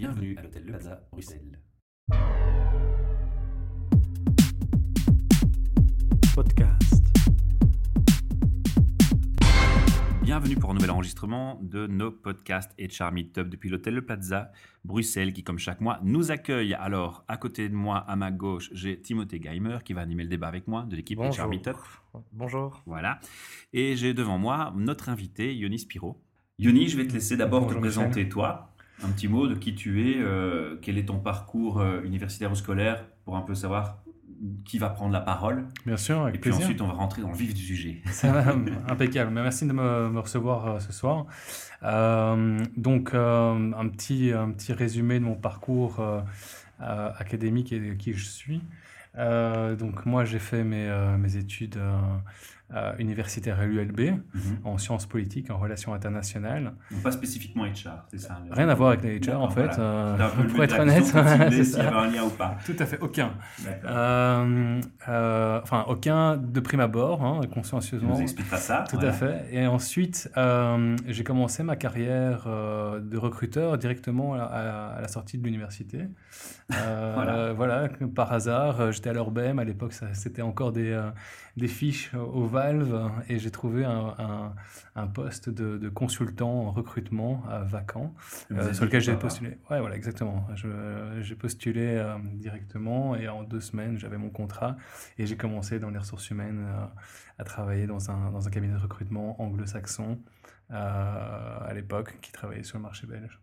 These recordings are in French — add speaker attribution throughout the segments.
Speaker 1: Bienvenue à l'hôtel Le Plaza, Bruxelles.
Speaker 2: Podcast.
Speaker 1: Bienvenue pour un nouvel enregistrement de nos podcasts HR Meetup depuis l'hôtel Le Plaza, Bruxelles, qui comme chaque mois nous accueille. Alors, à côté de moi, à ma gauche, j'ai Timothée Geimer qui va animer le débat avec moi de l'équipe
Speaker 2: Bonjour.
Speaker 1: Meetup.
Speaker 2: Bonjour.
Speaker 1: Voilà. Et j'ai devant moi notre invité, Yoni Spiro. Yoni, je vais te laisser d'abord te présenter toi. Un petit mot de qui tu es, euh, quel est ton parcours euh, universitaire ou scolaire, pour un peu savoir qui va prendre la parole.
Speaker 2: Bien sûr, avec
Speaker 1: Et puis
Speaker 2: plaisir.
Speaker 1: ensuite, on va rentrer dans le vif du sujet.
Speaker 2: Ça impeccable. Merci de me, me recevoir euh, ce soir. Euh, donc, euh, un, petit, un petit résumé de mon parcours académique et de qui je suis. Donc, moi, j'ai fait mes, mes études euh, universitaires à l'ULB
Speaker 1: Mhm.
Speaker 2: en sciences politiques, en relations internationales.
Speaker 1: Donc, pas spécifiquement HR, c'est ça
Speaker 2: Rien à voir avec les HR, en fait.
Speaker 1: voilà.
Speaker 2: euh, pour être honnête,
Speaker 1: s'il y avait un lien ou pas.
Speaker 2: Tout à fait, aucun. Euh, euh, enfin, aucun de prime abord, hein, consciencieusement.
Speaker 1: nous expliqueras ça.
Speaker 2: Tout
Speaker 1: voilà.
Speaker 2: à fait. Et ensuite, j'ai commencé ma carrière de recruteur directement à, à- à la sortie de l'université.
Speaker 1: Voilà.
Speaker 2: voilà, par hasard, j'étais à l'Orbem. À l'époque, c'était encore des, des fiches au Valve et j'ai trouvé un, un- un poste de, de consultant en recrutement à vacant euh, sur lequel j'ai postulé. Ouais, voilà, exactement. J'ai postulé euh, directement et en deux semaines, j'avais mon contrat et j'ai commencé dans les ressources humaines euh, à travailler dans un, dans un cabinet de recrutement anglo-saxon à l'époque qui travaillait sur le marché belge.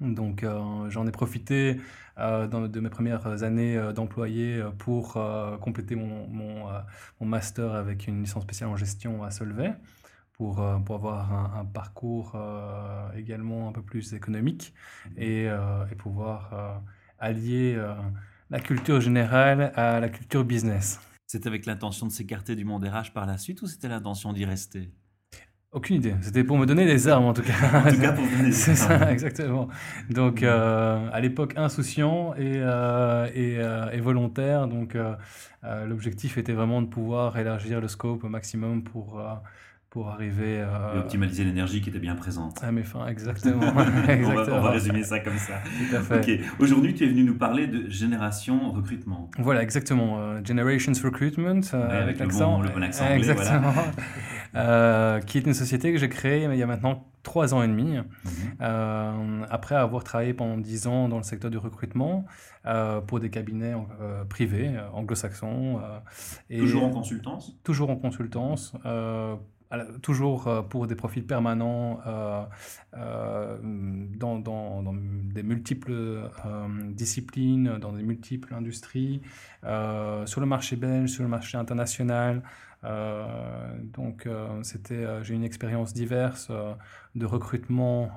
Speaker 2: Donc euh, j'en ai profité euh, dans- de mes premières années euh, d'employé pour compléter mon, mon, mon master avec une licence spéciale en gestion à Solvay pour, pour avoir un, un parcours également un peu plus économique et, euh, et pouvoir allier la culture générale à la culture business.
Speaker 1: C'était avec l'intention de s'écarter du monde RH par la suite ou c'était l'intention d'y rester?
Speaker 2: Aucune idée, c'était pour me donner des armes en tout cas.
Speaker 1: En tout cas, pour vous donner des
Speaker 2: C'est ça, exactement. Donc, euh, à l'époque, insouciant et, euh, et, euh, et volontaire. Donc, l'objectif était vraiment de pouvoir élargir le scope au maximum pour, pour arriver
Speaker 1: Et
Speaker 2: euh,
Speaker 1: optimaliser l'énergie qui était bien présente.
Speaker 2: à mes fins. Exactement.
Speaker 1: on, va, on
Speaker 2: exactement.
Speaker 1: va résumer ça comme ça.
Speaker 2: Tout à fait.
Speaker 1: Aujourd'hui, tu es venu nous parler de génération recrutement.
Speaker 2: Voilà, exactement. Generations Recruitment,
Speaker 1: avec le
Speaker 2: l'accent.
Speaker 1: bon- le bon accent anglais,
Speaker 2: Exactement. Euh, qui est une société que j'ai créée il y a maintenant trois ans et demi.
Speaker 1: Mhm.
Speaker 2: Euh, après avoir travaillé pendant 10 ans dans le secteur du recrutement euh, pour des cabinets euh, privés anglo-saxons. et
Speaker 1: Toujours en consultance?
Speaker 2: Toujours en consultance, toujours pour des profils permanents dans, dans- dans des multiples disciplines, dans des multiples industries, sur le marché belge, sur le marché international. Euh, donc, euh, c'était, euh, j'ai une expérience diverse de recrutement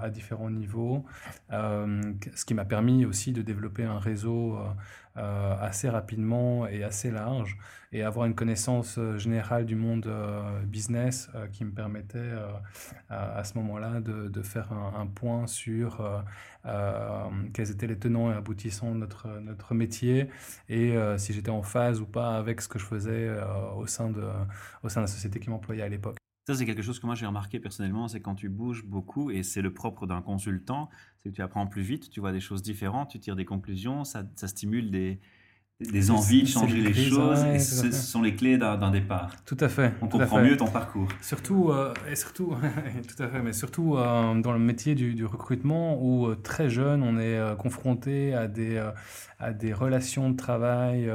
Speaker 2: à différents niveaux, ce qui m'a permis aussi de développer un réseau assez rapidement et assez large et avoir une connaissance générale du monde business qui me permettait à, ce moment-là de, faire un, point sur quels étaient les tenants et aboutissants de notre, métier et si j'étais en phase ou pas avec ce que je faisais au, sein de, au sein de la société qui m'employait à l'époque.
Speaker 1: Ça, c'est quelque chose que moi j'ai remarqué personnellement, c'est quand tu bouges beaucoup, et c'est le propre d'un consultant, c'est que tu apprends plus vite, tu vois des choses différentes, tu tires des conclusions, ça, ça stimule des, des envies de changer
Speaker 2: les crises,
Speaker 1: choses,
Speaker 2: ouais,
Speaker 1: et ce sont les clés d'un départ.
Speaker 2: Tout à fait.
Speaker 1: On comprend mieux ton parcours.
Speaker 2: Surtout, euh, et surtout, tout à fait, mais surtout euh, dans le métier du, du recrutement où euh, très jeune, on est confronté à des, à des relations de travail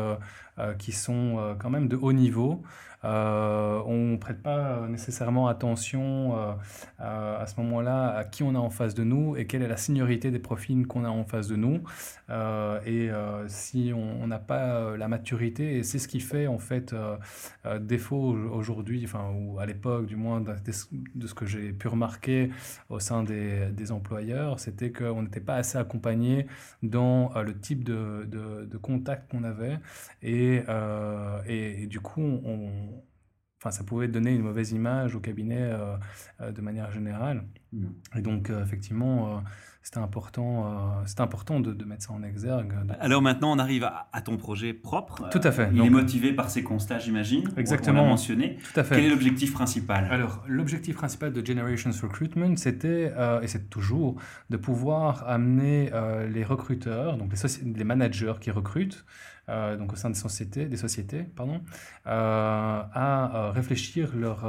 Speaker 2: qui sont quand même de haut niveau. Euh, on ne prête pas euh, nécessairement attention euh, à, à ce moment-là à qui on a en face de nous et quelle est la seniorité des profils qu'on a en face de nous. Euh, et euh, si on n'a pas euh, la maturité, et c'est ce qui fait en fait euh, euh, défaut au- aujourd'hui, enfin, ou à l'époque du moins, de, ce que j'ai pu remarquer au sein des, des employeurs, c'était qu'on n'était pas assez accompagné dans euh, le type de, de, contact qu'on avait. Euh, et, et du coup, on, enfin, ça pouvait donner une mauvaise image au cabinet euh, euh, de manière générale. Mm. Et donc, effectivement, c'était important, euh, c'est important de, de, mettre ça en exergue.
Speaker 1: Alors maintenant, on arrive à, ton projet propre.
Speaker 2: Tout à fait.
Speaker 1: Il est motivé par ses constats, j'imagine.
Speaker 2: Exactement.
Speaker 1: On mentionné.
Speaker 2: Tout à fait.
Speaker 1: Quel est l'objectif principal?
Speaker 2: Alors, l'objectif principal de Generations Recruitment, c'était, euh, et c'est toujours, de pouvoir amener euh, les recruteurs, donc les, les managers qui recrutent, euh, donc au sein des sociétés, des sociétés pardon, euh, à réfléchir leur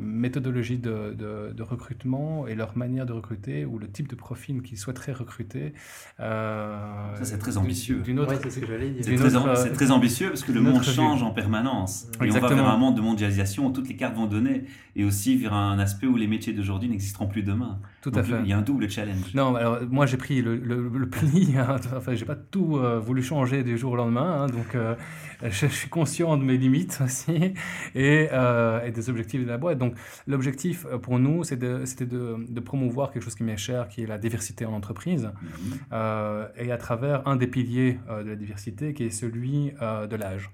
Speaker 2: méthodologie de, de, recrutement et leur manière de recruter ou le type de profil qu'ils souhaiteraient recruter.
Speaker 1: Ça, c'est très ambitieux.
Speaker 3: c'est ce que j'allais dire.
Speaker 1: C'est très, ambitieux parce que le monde change en permanence. Et on va vers un monde de mondialisation où toutes les cartes vont donner et aussi vers un aspect où les métiers d'aujourd'hui n'existeront plus demain.
Speaker 2: Tout à fait.
Speaker 1: Il y a un double challenge.
Speaker 2: Non, alors moi j'ai pris le, le, pli, hein, enfin j'ai pas tout euh, voulu changer du jour au lendemain, hein, donc euh, je, suis conscient de mes limites aussi et, euh, et des objectifs de la boîte. Donc l'objectif pour nous c'était de, de, promouvoir quelque chose qui m'est cher, qui est la diversité en entreprise, mhm. et à travers un des piliers de la diversité qui est celui de l'âge.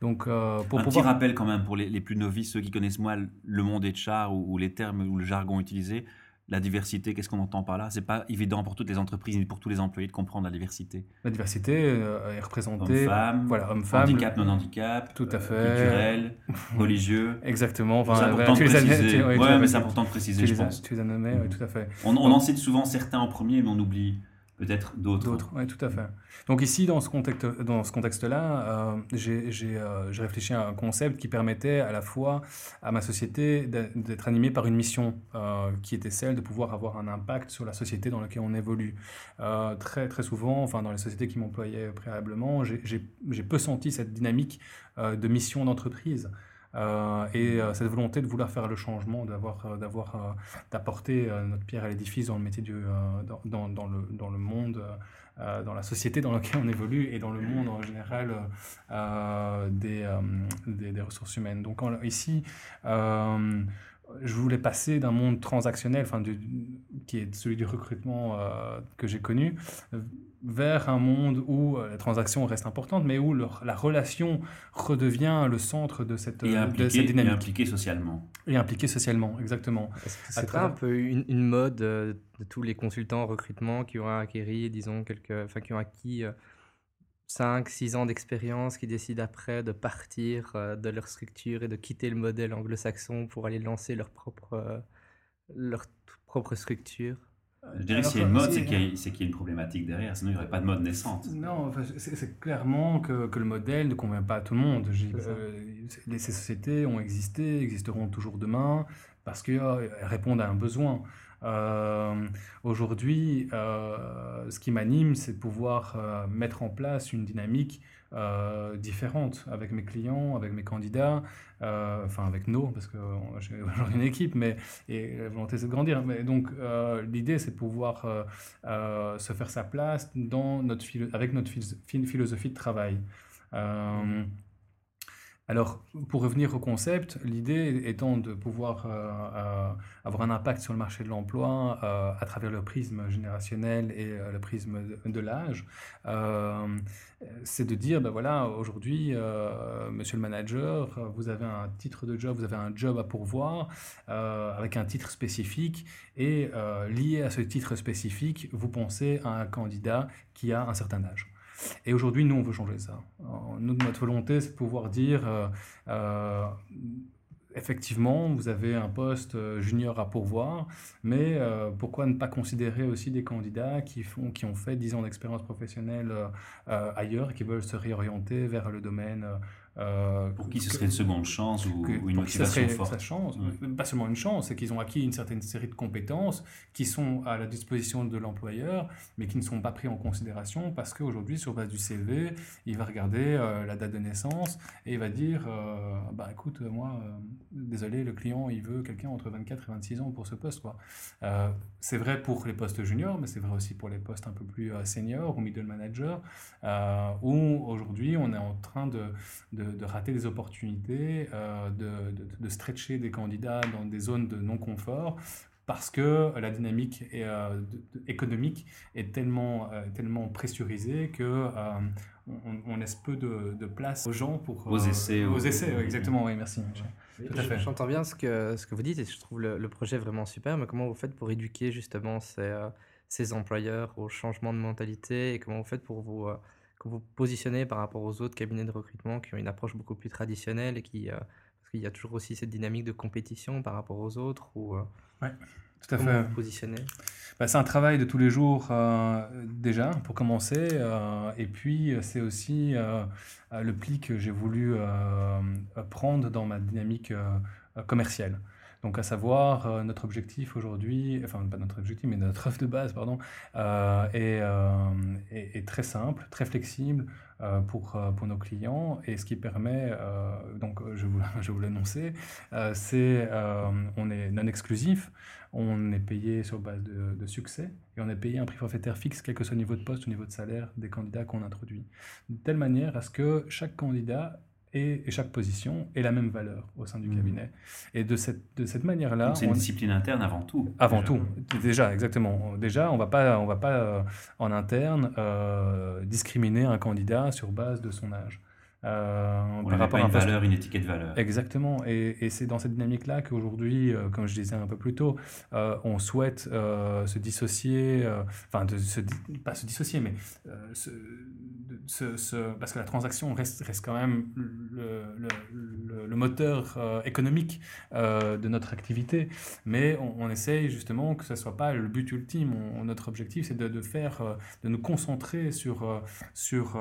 Speaker 1: Donc pour un petit rappel quand même pour les, les, plus novices, ceux qui connaissent moins le monde des chars ou, ou les termes ou le jargon utilisé la diversité, qu'est-ce qu'on entend par là? C'est pas évident pour toutes les entreprises ni pour tous les employés de comprendre la diversité.
Speaker 2: La diversité euh, est représentée.
Speaker 1: Hommes-femmes, voilà, handicap, non-handicap,
Speaker 2: tout à fait.
Speaker 1: culturel, religieux.
Speaker 2: Exactement.
Speaker 1: c'est important, de préciser. ouais, mais c'est important de préciser, je pense.
Speaker 2: Tu les as nommés, oui, tout à fait.
Speaker 1: On, on en cite souvent certains en premier, mais on oublie peut-être d'autres.
Speaker 2: D'autres, oui, tout à fait. Donc ici, dans ce, contexte, dans ce contexte-là, euh, j'ai euh, réfléchi à un concept qui permettait à la fois à ma société d'être animée par une mission euh, qui était celle de pouvoir avoir un impact sur la société dans laquelle on évolue. Très, très souvent, enfin, dans les sociétés qui m'employaient préalablement, j'ai peu senti cette dynamique de mission d'entreprise. Euh, et euh, cette volonté de vouloir faire le changement, d'avoir, euh, d'avoir, d'apporter notre pierre à l'édifice dans le métier du, dans, dans, le, dans le monde, dans la société dans laquelle on évolue et dans le monde en général des, des, des, ressources humaines. Donc ici, je voulais passer d'un monde transactionnel, enfin, du, qui est celui du recrutement que j'ai connu, vers un monde où euh, la transaction reste importante, mais où la relation redevient le centre de cette,
Speaker 1: et
Speaker 2: de cette dynamique.
Speaker 1: Et impliqué socialement.
Speaker 2: Et impliqué socialement, exactement.
Speaker 3: C'est pas un peu une, mode euh, de tous les consultants en recrutement qui ont acquis, disons, quelques, enfin, qui ont acquis 5, euh, 6 ans d'expérience, qui décident après de partir de leur structure et de quitter le modèle anglo-saxon pour aller lancer leur propre, leur propre structure
Speaker 1: je dirais que s'il y a une mode, c'est qu'il y, a une problématique derrière, sinon il n'y aurait pas de mode naissante.
Speaker 2: Non, c'est clairement que, que, le modèle ne convient pas à tout le monde. Euh, ces sociétés ont existé, existeront toujours demain, parce qu'elles euh, répondent à un besoin. Euh, Aujourd'hui, euh, ce qui m'anime, c'est de pouvoir mettre en place une dynamique euh, différentes avec mes clients, avec mes candidats, euh, enfin avec nous, parce que j'ai une équipe, mais et la volonté c'est de grandir. Donc euh, l'idée c'est de pouvoir se faire sa place dans notre avec notre philosophie de travail. Alors, pour revenir au concept, l'idée étant de pouvoir avoir un impact sur le marché de l'emploi à travers le prisme générationnel et le prisme de l'âge, c'est de dire, ben voilà, aujourd'hui, euh, monsieur le manager, vous avez un titre de job, vous avez un job à pourvoir euh, avec un titre spécifique et euh, lié à ce titre spécifique, vous pensez à un candidat qui a un certain âge. Et aujourd'hui, nous, on veut changer ça. Nous, notre volonté, c'est de pouvoir dire effectivement, vous avez un poste euh, junior à pourvoir, mais euh, pourquoi ne pas considérer aussi des candidats qui, font, qui ont fait 10 ans d'expérience professionnelle euh, ailleurs et qui veulent se réorienter vers le domaine
Speaker 1: euh, pour qui ce serait une seconde chance ou, une motivation forte
Speaker 2: chance, Pas seulement une chance, c'est qu'ils ont acquis une certaine série de compétences qui sont à la disposition de l'employeur, mais qui ne sont pas pris en considération parce qu'aujourd'hui, sur base du CV, il va regarder euh, la date de naissance et il va dire euh, bah écoute, moi, désolé, le client, il veut quelqu'un entre 24 et 26 ans pour ce poste. Quoi. c'est vrai pour les postes juniors, mais c'est vrai aussi pour les postes un peu plus seniors ou middle manager, où aujourd'hui, on est en train de de, rater des opportunités, euh, de, de, stretcher des candidats dans des zones de non-confort parce que la dynamique économique est tellement, tellement pressurisée que on, laisse peu de, place aux gens pour...
Speaker 1: Aux essais.
Speaker 2: Aux essais, exactement, oui, merci.
Speaker 3: Tout à fait. J'entends bien ce que, ce que vous dites et je trouve le, projet vraiment super, mais comment vous faites pour éduquer justement ces, ces employeurs au changement de mentalité et comment vous faites pour vous vous positionnez par rapport aux autres cabinets de recrutement qui ont une approche beaucoup plus traditionnelle et qui, euh, parce qu'il y a toujours aussi cette dynamique de compétition par rapport aux autres ou
Speaker 2: euh, tout à fait.
Speaker 3: Vous positionnez?
Speaker 2: Bah, C'est un travail de tous les jours euh, déjà pour commencer et puis c'est aussi le pli que j'ai voulu prendre dans ma dynamique commerciale. Donc, à savoir, euh, notre objectif aujourd'hui, enfin, pas notre objectif, mais notre offre de base, pardon, euh, euh, est, très simple, très flexible pour, pour nos clients. Et ce qui permet, donc, je vous, je vous l'annoncer, c'est on est non exclusif, on est payé sur base de, succès et on est payé un prix forfaitaire fixe, quel que soit le niveau de poste ou niveau de salaire des candidats qu'on introduit. De telle manière à ce que chaque candidat et, chaque position ait la même valeur au sein du mmh. cabinet. Et de cette, de cette manière-là...
Speaker 1: C'est une discipline interne avant tout.
Speaker 2: Avant tout, déjà, exactement. Déjà, on ne va pas, on va pas euh, en interne euh, discriminer un candidat sur base de son âge.
Speaker 1: Euh, on par rapport pas une valeur, une étiquette valeur.
Speaker 2: Exactement. Et, et c'est dans cette dynamique-là qu'aujourd'hui, euh, comme je disais un peu plus tôt, euh, on souhaite euh, se dissocier, enfin, de se, pas se dissocier, mais se, se, parce que la transaction reste, reste quand même le, le, le moteur économique de notre activité. Mais on, essaye justement que ce ne soit pas le but ultime. notre objectif, c'est de, de, faire, de nous concentrer sur, sur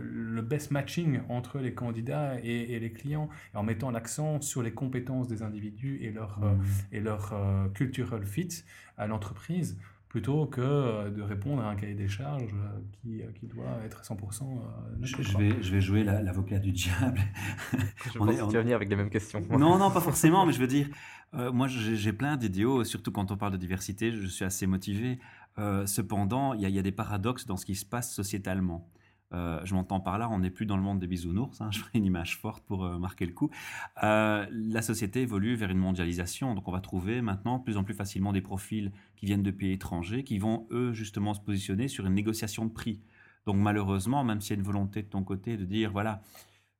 Speaker 2: le best matching entre les candidats et, les clients, en mettant l'accent sur les compétences des individus et leur, euh, mmh. et leur euh, cultural fit à l'entreprise plutôt que euh, de répondre à un cahier des charges qui, qui doit être 100%
Speaker 1: je, vais, je vais jouer l'avocat du diable.
Speaker 3: je pense que tu vas venir avec les mêmes questions.
Speaker 1: non, non, pas forcément, mais je veux dire, moi j'ai plein d'idéaux, surtout quand on parle de diversité, je suis assez motivé. cependant, il y, y, a des paradoxes dans ce qui se passe sociétalement. Euh, je m'entends par là, on n'est plus dans le monde des bisounours, hein, je ferai une image forte pour euh, marquer le coup. Euh, la société évolue vers une mondialisation, donc on va trouver maintenant plus en plus facilement des profils qui viennent de pays étrangers, qui vont eux justement se positionner sur une négociation de prix. Donc malheureusement, même s'il y a une volonté de ton côté de dire, voilà,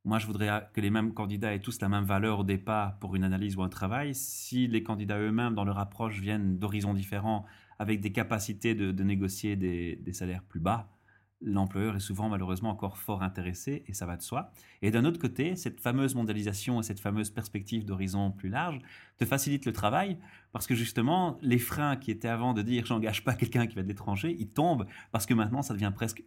Speaker 1: moi je voudrais que les mêmes candidats aient tous la même valeur au départ pour une analyse ou un travail, si les candidats eux-mêmes dans leur approche viennent d'horizons différents, avec des capacités de, négocier des salaires plus bas, l'employeur est souvent malheureusement encore fort intéressé, et ça va de soi. Et d'un autre côté, cette fameuse mondialisation et cette fameuse perspective d'horizon plus large te facilite le travail, parce que justement, les freins qui étaient avant de dire j'engage pas quelqu'un qui va de l'étranger, ils tombent, parce que maintenant ça devient presque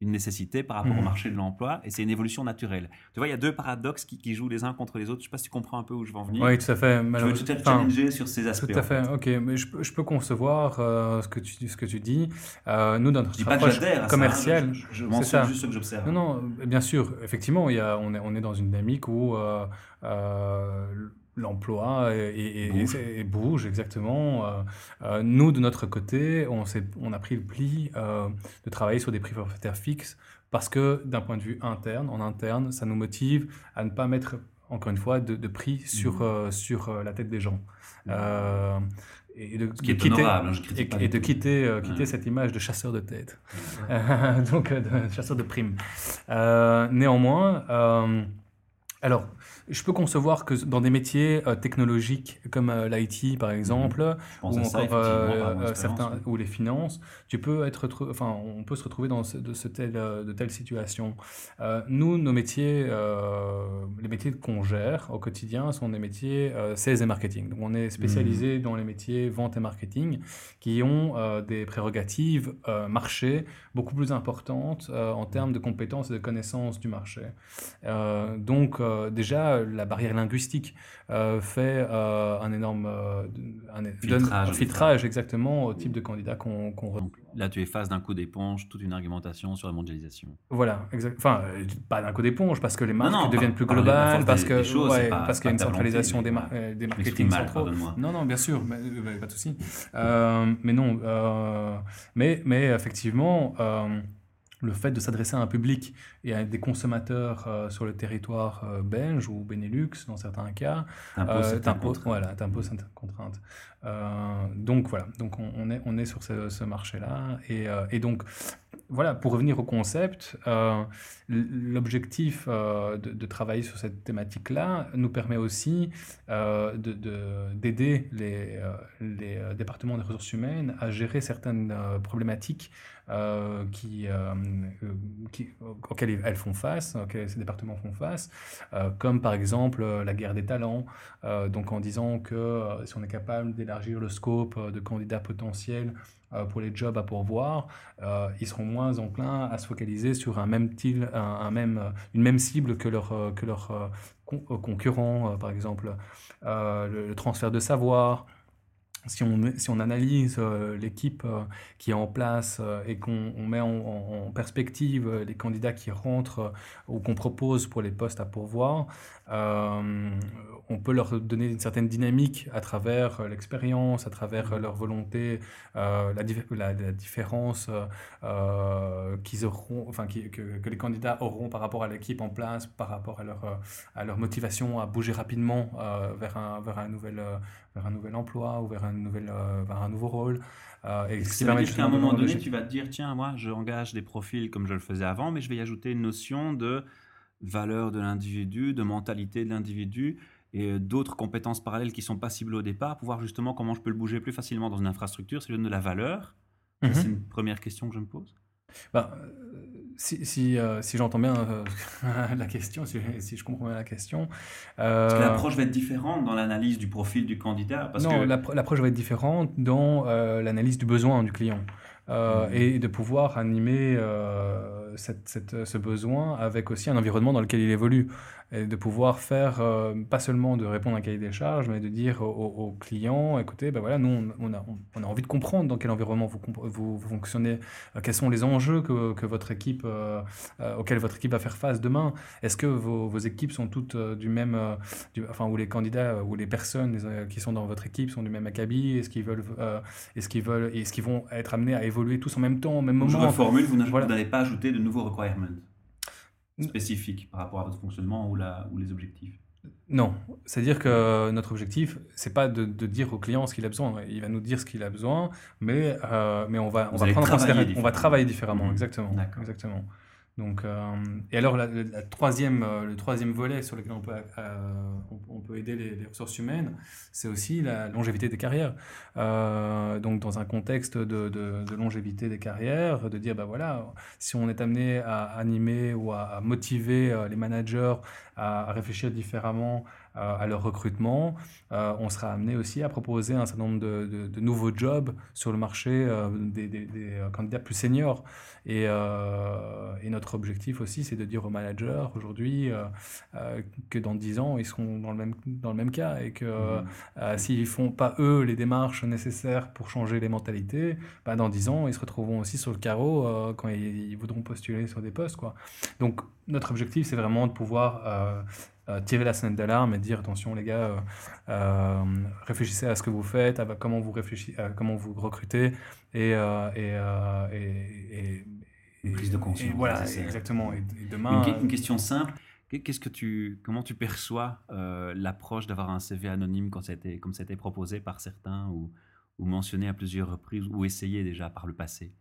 Speaker 1: une nécessité par rapport au mmh. marché de l'emploi et c'est une évolution naturelle. Tu vois, il y a deux paradoxes qui, jouent les uns contre les autres. Je ne sais pas si tu comprends un peu où je veux en venir.
Speaker 2: Oui, tout à fait.
Speaker 1: Je veux te challenger sur ces aspects.
Speaker 2: Tout à fait, ok. Mais je, je peux concevoir euh, ce, que tu, ce que tu dis. Euh, nous, dans notre approche commerciale,
Speaker 1: je, je, je juste ce que j'observe.
Speaker 2: Non, non, bien sûr. Effectivement, il y a, on, est, on est dans une dynamique où euh l'emploi et, bouge. exactement. Euh, euh, nous, de notre côté, on, on a pris le pli euh, de travailler sur des prix forfaitaires fixes parce que d'un point de vue interne, en interne, ça nous motive à ne pas mettre, encore une fois, de, prix sur, mmh. sur la tête des gens.
Speaker 1: Mmh. et de, quitter, hein,
Speaker 2: et, de quitter, quitter cette image de chasseur de tête, donc de chasseur de primes. néanmoins, alors, je peux concevoir que dans des métiers euh, technologiques comme euh, l'IT par exemple,
Speaker 1: ou encore euh,
Speaker 2: certains ou les finances, tu peux être, enfin, on peut se retrouver dans de, ce tel, de telles situations. nous, nos métiers, les métiers qu'on gère au quotidien sont des métiers sales et marketing. Donc, on est spécialisé mmh. dans les métiers vente et marketing qui ont des prérogatives marché beaucoup plus importantes en termes de compétences et de connaissances du marché. donc déjà la barrière linguistique euh, fait euh, un énorme
Speaker 1: un, filtrage,
Speaker 2: filtrage exactement au type de candidat qu'on qu
Speaker 1: Là, tu effaces d'un coup d'éponge toute une argumentation sur la mondialisation.
Speaker 2: Voilà, exact. Enfin, pas d'un coup d'éponge, parce que les marques deviennent plus globales, parce ouais, qu'il y a une centralisation des, des marketing centraux. Non, non, bien sûr, mais, pas de souci. mais non, mais mais effectivement le fait de s'adresser à un public et à des consommateurs euh, sur le territoire euh, belge ou Benelux dans certains cas,
Speaker 1: T'imposes
Speaker 2: euh,
Speaker 1: contraintes.
Speaker 2: voilà, t'imposes certaines contraintes. Euh, donc voilà, donc on, on est, on est sur ce, ce marché-là et, euh, et donc voilà, pour revenir au concept, l'objectif de, de travailler sur cette thématique-là nous permet aussi euh, de- de- d'aider les, les départements des ressources humaines à gérer certaines problématiques qui, euh, euh, qui- auxquelles elles font face, auxquelles ces départements font face, euh, comme par exemple euh, la guerre des talents, euh, donc en disant que euh, si on est capable d'élargir le scope euh, de candidats potentiels euh, pour les jobs à pourvoir, euh, ils seront moins enclins à se focaliser sur un même til- un, même, euh, une même cible que leur, euh, que leur euh, con- euh, concurrent, euh, par exemple euh, le, le transfert de savoir. Si on, si on analyse euh, l'équipe euh, qui est en place euh, et qu'on on met en, perspective les candidats qui rentrent ou qu'on propose pour les postes à pourvoir, on peut leur donner une certaine dynamique à travers l'expérience, à travers leur volonté, la, dif- la- la différence qu'ils auront, enfin, que, les candidats auront par rapport à l'équipe en place, par rapport à leur, à leur motivation à bouger rapidement vers, un, vers, un nouvel, vers un nouvel emploi ou vers un, nouvel, euh, un nouveau rôle. Euh, et ce qui
Speaker 1: veut dire qu'à un moment donné, tu vas te dire, tiens, moi, je engage des profils comme je le faisais avant, mais je vais y ajouter une notion de valeur de l'individu, de mentalité de l'individu et d'autres compétences parallèles qui sont pas ciblées au départ pour voir justement comment je peux le bouger plus facilement dans une infrastructure. Ça lui donne de la valeur. Ça,
Speaker 2: Mhm.
Speaker 1: C'est une première question que je me pose.
Speaker 2: Bah, si, si, euh, si j'entends bien euh, la question, si, si je comprends bien la question.
Speaker 1: Parce que
Speaker 2: euh,
Speaker 1: l'approche va être différente dans l'analyse du profil du candidat. Parce
Speaker 2: non,
Speaker 1: que
Speaker 2: l'approche va être différente dans euh, l'analyse du besoin du client. Euh,
Speaker 1: Mhm.
Speaker 2: et de pouvoir animer euh, cette- cette- ce besoin avec aussi un environnement dans lequel il évolue. Et de pouvoir faire, euh, pas seulement de répondre à un cahier des charges, mais de dire au, au- au client, écoutez, ben voilà, nous, on, a, on a envie de comprendre dans quel environnement vous, vous, vous fonctionnez, quels sont les enjeux que, que votre équipe, auxquels votre équipe va faire face demain. Est-ce que vos, vos équipes sont toutes du même, du- enfin, ou les candidats ou les personnes qui sont dans votre équipe sont du même acabit? Est-ce qu'ils veulent, est-ce qu'ils veulent, est-ce qu'ils vont être amenés à évoluer tous en même temps, au même
Speaker 1: je
Speaker 2: moment
Speaker 1: reformule, vous n'avez-
Speaker 2: Voilà.
Speaker 1: vous n'allez pas ajouter de nouveaux requirements spécifiques par rapport à votre fonctionnement ou, la, ou les objectifs.
Speaker 2: Non, c'est-à-dire que notre objectif, c'est pas de, de dire au client ce qu'il a besoin. Il va nous dire ce qu'il a besoin, mais, euh, mais on va, on va prendre on va
Speaker 1: différemment.
Speaker 2: travailler différemment,
Speaker 1: Mhm.
Speaker 2: exactement,
Speaker 1: D'accord.
Speaker 2: exactement. Donc, euh, et alors la, troisième, euh, le troisième volet sur lequel on peut, euh, on, peut aider les, ressources humaines, c'est aussi la longévité des carrières. Donc, dans un contexte de, de- longévité des carrières, de dire, bah voilà, si on est amené à animer ou à, motiver les managers à, réfléchir différemment à leur recrutement, euh, on sera amené aussi à proposer un certain nombre de, de- de nouveaux jobs sur le marché euh, des, des- des, euh, candidats plus seniors. Et, euh, et notre objectif aussi, c'est de dire aux managers aujourd'hui euh, euh, que dans 10 ans, ils seront dans le même, dans le même cas et que
Speaker 1: Mhm.
Speaker 2: euh, s'ils font pas eux les démarches nécessaires pour changer les mentalités, bah, dans 10 ans, ils se retrouveront aussi sur le carreau euh, quand ils, ils voudront postuler sur des postes. Quoi. Donc notre objectif, c'est vraiment de pouvoir euh, euh, tirer la sonnette d'alarme et dire attention les gars, euh, euh, réfléchissez à ce que vous faites, à comment vous réfléchissez, à comment vous recrutez et, et, et-
Speaker 1: prise de conscience,
Speaker 2: voilà, exactement. Et,
Speaker 1: Une,
Speaker 2: demain,
Speaker 1: une question simple. Qu'est- Qu'est-ce que tu, comment tu perçois l'approche d'avoir un CV anonyme quand été- comme ça a été proposé par certains ou, ou mentionné à plusieurs reprises ou essayé déjà par le passé?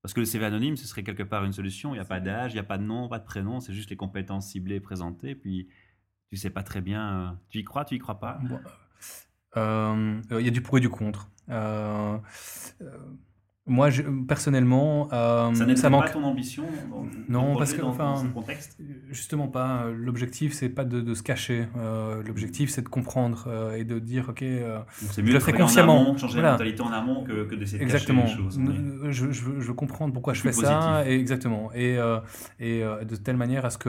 Speaker 1: Parce que le CV anonyme, ce serait quelque part une solution. Il n'y a pas d'âge, il n'y a pas de nom, pas de prénom, c'est juste les compétences ciblées présentées. Puis tu sais pas très bien. euh, tu y crois, tu y crois pas?
Speaker 2: Bon, euh, il y a du pour et du contre. Euh, euh, moi, je- personnellement, euh,
Speaker 1: Ça
Speaker 2: ça
Speaker 1: pas
Speaker 2: manque.
Speaker 1: ton ambition dans,
Speaker 2: Non, parce que,
Speaker 1: dans,
Speaker 2: enfin,
Speaker 1: dans contexte?
Speaker 2: Justement pas. L'objectif, c'est pas de, de se cacher. Euh, L'objectif, c'est de comprendre euh, et de dire, ok, euh, je
Speaker 1: mieux
Speaker 2: le
Speaker 1: de
Speaker 2: fais
Speaker 1: en
Speaker 2: consciemment.
Speaker 1: amont, changer
Speaker 2: Voilà.
Speaker 1: la mentalité en amont que, que d'essayer de
Speaker 2: exactement.
Speaker 1: cacher les choses. oui.
Speaker 2: Je, je veux, je veux comprendre pourquoi je fais ça. Et exactement. Et, euh, et euh, de telle manière à ce que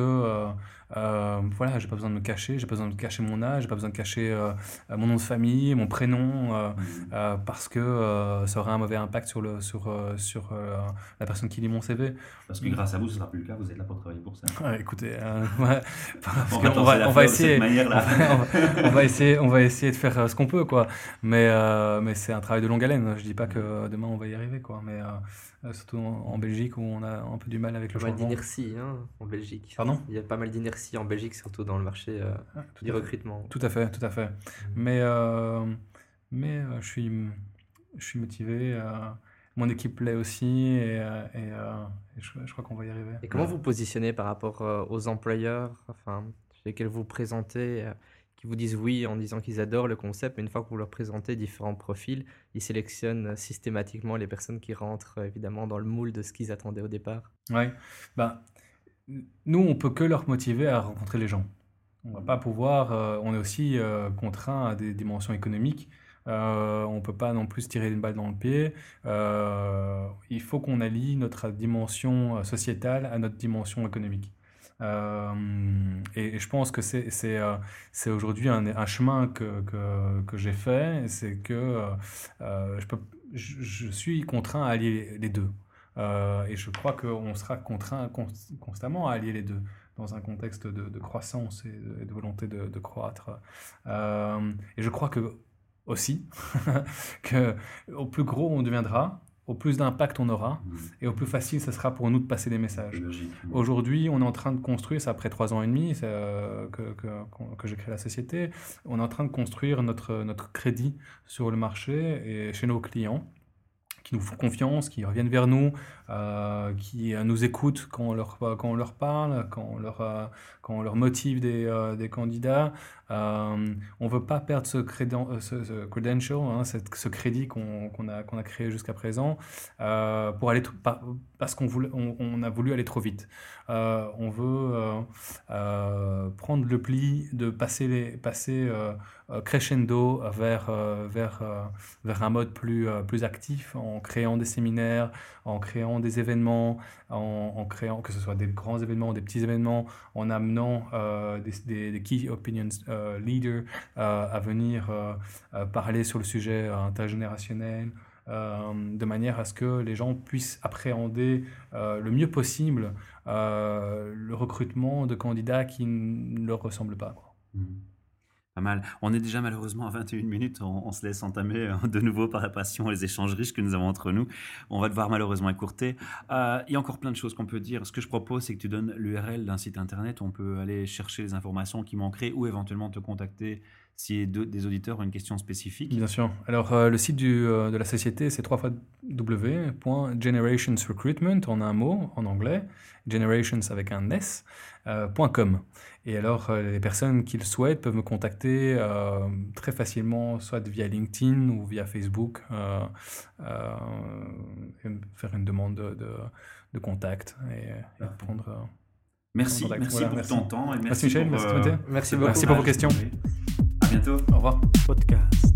Speaker 2: euh, Euh, voilà, j'ai pas besoin de me cacher, j'ai pas besoin de cacher mon âge, j'ai pas besoin de cacher euh, mon nom de famille, mon prénom, euh,
Speaker 1: Mhm.
Speaker 2: parce que ça aurait un mauvais impact sur, le, sur, sur la personne qui lit mon CV.
Speaker 1: Parce que grâce à vous, ce sera plus le cas, vous êtes là pour travailler pour ça.
Speaker 2: Ouais, écoutez, ouais, parce
Speaker 1: On va
Speaker 2: on essayer,
Speaker 1: manière-là.
Speaker 2: on va, on va essayer, on va essayer de faire euh, ce qu'on peut, quoi. Mais, euh, mais c'est un travail de longue haleine. Je dis pas que demain on va y arriver, quoi. Mais euh, surtout en, en Belgique où on a un peu du mal avec le
Speaker 3: Pas mal
Speaker 2: changement.
Speaker 3: d'inertie hein, en Belgique.
Speaker 2: Pardon
Speaker 3: Il y a pas mal d'inertie en Belgique, surtout dans le marché euh,
Speaker 2: Ah, tout
Speaker 3: du recrutement.
Speaker 2: Tout à fait, tout à fait. Mais, euh, mais euh, je, suis, je suis motivé. euh, mon équipe l'est aussi et, euh, et, euh, et je, je crois qu'on va y arriver.
Speaker 3: Et comment vous positionnez par rapport euh, aux employeurs? Enfin, lesquels vous présentez, euh, qui vous disent oui en disant qu'ils adorent le concept, mais une fois que vous leur présentez différents profils, ils sélectionnent systématiquement les personnes qui rentrent euh, évidemment dans le moule de ce qu'ils attendaient au départ
Speaker 2: Ouais. Bah, nous, on peut que leur motiver à rencontrer les gens. On va pas pouvoir. euh, on est aussi euh, contraint à des dimensions économiques. Euh, on peut pas non plus tirer une balle dans le pied. Euh, il faut qu'on allie notre dimension euh, sociétale à notre dimension économique. Euh, et, je pense que c'est c'est euh, c'est aujourd'hui un, un chemin que, que, que j'ai fait. C'est que euh, je, peux, je, suis contraint à allier les deux. Et je crois qu'on sera contraint const- constamment à allier les deux dans un contexte de, de croissance et de, et de volonté de, de croître. Et je crois que aussi que au plus gros on deviendra, au plus d'impact on aura,
Speaker 1: Mhm.
Speaker 2: et au plus facile ce sera pour nous de passer des messages.
Speaker 1: Logique.
Speaker 2: Aujourd'hui, on est en train de construire, c'est après trois ans et demi euh, que, que, que j'ai créé la société, on est en train de construire notre, notre crédit sur le marché et chez nos clients qui nous font confiance, qui reviennent vers nous, euh, qui euh, nous écoutent quand on leur, quand on leur parle, quand on leur, euh, motive des, euh, candidats. Euh, on ne veut pas perdre ce, euh, ce, credential, hein, ce crédit qu'on a, créé jusqu'à présent, euh, pour aller parce qu'on a voulu aller trop vite. Euh, on veut euh, euh, prendre le pli de passer, euh, euh, crescendo vers, euh, euh, un mode plus, euh, plus actif en créant des séminaires, en créant des événements, en, créant que ce soit des grands événements, des petits événements, en amenant euh, des, key opinions euh, leaders euh, à venir parler sur le sujet intergénérationnel. de manière à ce que les gens puissent appréhender le mieux possible le recrutement de candidats qui ne leur ressemblent pas. quoi.
Speaker 1: Mal. On est déjà malheureusement à 21 minutes. On, on se laisse entamer euh, de nouveau par la passion et les échanges riches que nous avons entre nous. On va devoir malheureusement écourter. Euh, il y a encore plein de choses qu'on peut dire. Ce que je propose, c'est que tu donnes l'URL d'un site internet où on peut aller chercher les informations qui manqueraient ou éventuellement te contacter si de- des auditeurs ont une question spécifique.
Speaker 2: Bien sûr. Alors, euh, le site du, euh, de la société, c'est www.generationsrecruitment, en un mot, en anglais, generations avec un S, euh, .com. Et alors, euh, les personnes qui le souhaitent peuvent me contacter euh, très facilement, soit via LinkedIn ou via Facebook, euh, euh, et me faire une demande de, de, de contact et, et
Speaker 1: Parfait.
Speaker 2: prendre. euh,
Speaker 1: Merci, merci
Speaker 2: Voilà,
Speaker 1: pour
Speaker 2: merci.
Speaker 1: ton temps et merci,
Speaker 2: Merci Michel,
Speaker 1: pour,
Speaker 2: merci
Speaker 1: euh,
Speaker 3: beaucoup.
Speaker 2: Merci pour vos questions.
Speaker 1: Bientôt.
Speaker 2: Au revoir.
Speaker 3: Podcast.